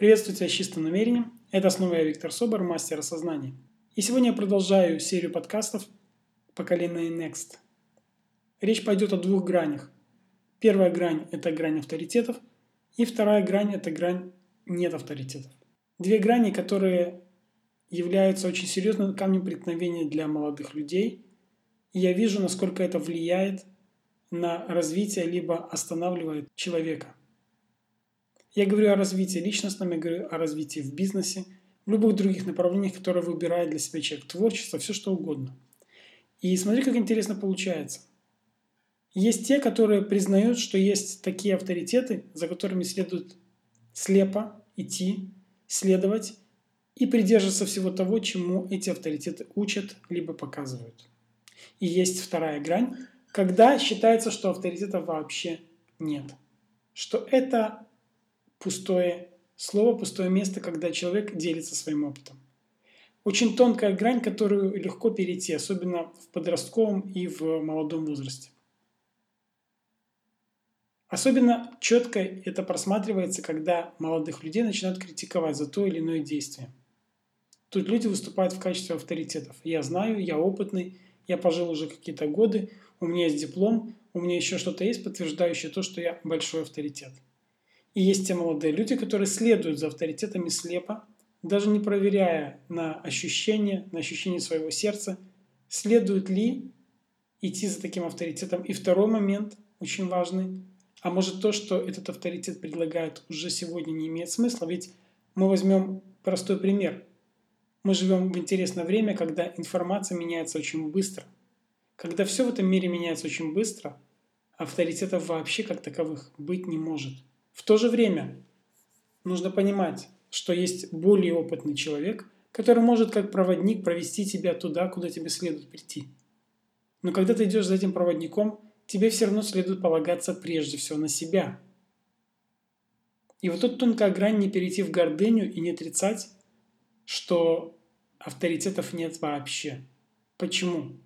Приветствую тебя с чистым намерением. Это снова я, Виктор Собор, мастер осознания. И сегодня я продолжаю серию подкастов поколения Next. Речь пойдет о двух гранях. Первая грань – это грань авторитетов, и вторая грань – это грань нет авторитетов. Две грани, которые являются очень серьезным камнем преткновения для молодых людей. И я вижу, насколько это влияет на развитие, либо останавливает человека. Я говорю о развитии личностном, я говорю о развитии в бизнесе, в любых других направлениях, которые выбирает для себя человек. Творчество, все что угодно. И смотри, как интересно получается. Есть те, которые признают, что есть такие авторитеты, за которыми следует слепо идти, следовать и придерживаться всего того, чему эти авторитеты учат либо показывают. И есть вторая грань, когда считается, что авторитета вообще нет. Что это пустое слово, пустое место, когда человек делится своим опытом. Очень тонкая грань, которую легко перейти, особенно в подростковом и в молодом возрасте. Особенно четко это просматривается, когда молодых людей начинают критиковать за то или иное действие. Тут люди выступают в качестве авторитетов. Я знаю, я опытный, я пожил уже какие-то годы, у меня есть диплом, у меня еще что-то есть, подтверждающее то, что я большой авторитет. И есть те молодые люди, которые следуют за авторитетами слепо, даже не проверяя на ощущения, на ощущения своего сердца, следует ли идти за таким авторитетом. И второй момент, очень важный, а может то, что этот авторитет предлагает уже сегодня не имеет смысла, ведь мы возьмем простой пример. Мы живем в интересное время, когда информация меняется очень быстро. Когда все в этом мире меняется очень быстро, авторитетов вообще как таковых быть не может – в то же время нужно понимать, что есть более опытный человек, который может как проводник провести тебя туда, куда тебе следует прийти. Но когда ты идешь за этим проводником, тебе все равно следует полагаться прежде всего на себя. И вот тут тонкая грань не перейти в гордыню и не отрицать, что авторитетов нет вообще. Почему?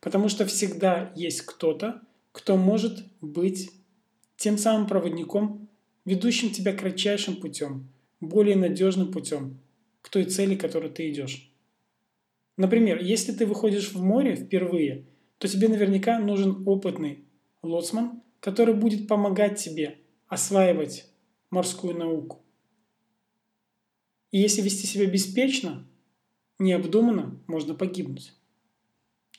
Потому что всегда есть кто-то, кто может быть тем самым проводником, ведущим тебя кратчайшим путем, более надежным путем к той цели, к которой ты идешь. Например, если ты выходишь в море впервые, то тебе наверняка нужен опытный лоцман, который будет помогать тебе осваивать морскую науку. И если вести себя беспечно, необдуманно, можно погибнуть.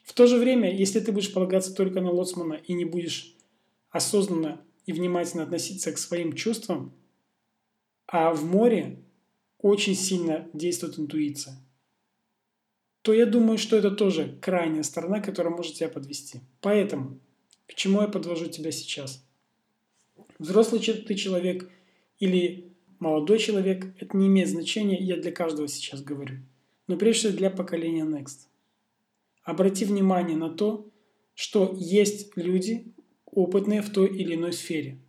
В то же время, если ты будешь полагаться только на лоцмана и не будешь осознанно и внимательно относиться к своим чувствам, а в море очень сильно действует интуиция, то я думаю, что это тоже крайняя сторона, которая может тебя подвести. Поэтому, к чему я подвожу тебя сейчас? Взрослый ты человек или молодой человек, это не имеет значения, я для каждого сейчас говорю. Но прежде всего для поколения Next. Обрати внимание на то, что есть люди, опытные в той или иной сфере.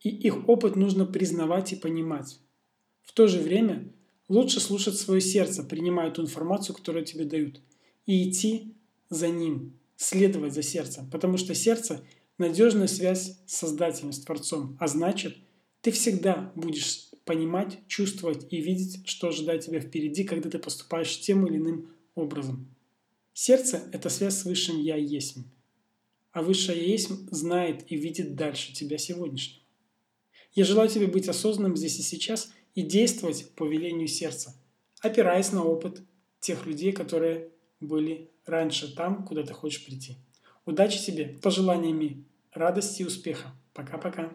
И их опыт нужно признавать и понимать. В то же время лучше слушать свое сердце, принимая ту информацию, которую тебе дают, и идти за ним, следовать за сердцем, потому что сердце – надежная связь с Создателем, с Творцом, а значит, ты всегда будешь понимать, чувствовать и видеть, что ожидает тебя впереди, когда ты поступаешь тем или иным образом. Сердце – это связь с Высшим Я есть а Высшая есть знает и видит дальше тебя сегодняшнего. Я желаю тебе быть осознанным здесь и сейчас и действовать по велению сердца, опираясь на опыт тех людей, которые были раньше там, куда ты хочешь прийти. Удачи тебе, пожеланиями радости и успеха. Пока-пока.